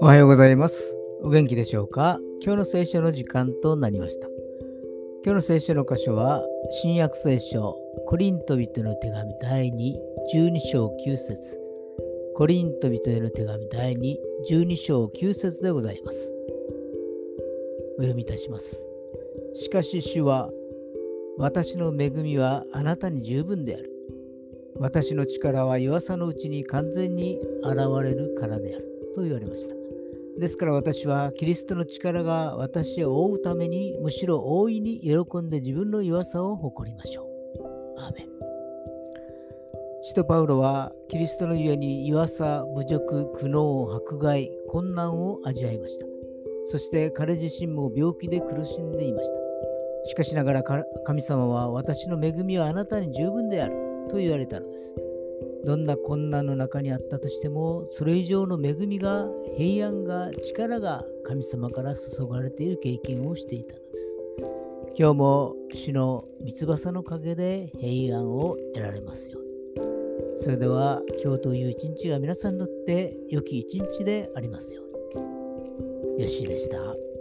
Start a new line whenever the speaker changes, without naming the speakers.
おはようございます。お元気でしょうか？今日の聖書の時間となりました。今日の聖書の箇所は、新約聖書、コリント人の手紙第2、12章9節コリント人への手紙第2、12章9節でございます。お読みいたします。しかし主は、私の恵みはあなたに十分である。私の力は弱さのうちに完全に現れるからである。と言われました。ですから私はキリストの力が私を覆うためにむしろ大いに喜んで自分の弱さを誇りましょう。アーメン。使徒パウロはキリストのゆえに弱さ、侮辱、苦悩、迫害、困難を味わいました。そして彼自身も病気で苦しんでいました。しかしながら神様は私の恵みはあなたに十分であると言われたのです。どんな困難の中にあったとしても、それ以上の恵みが、平安が、力が神様から注がれている経験をしていたのです。今日も主の三翼の陰で平安を得られますように。それでは今日という一日が皆さんにとって良き一日でありますように。よしでした。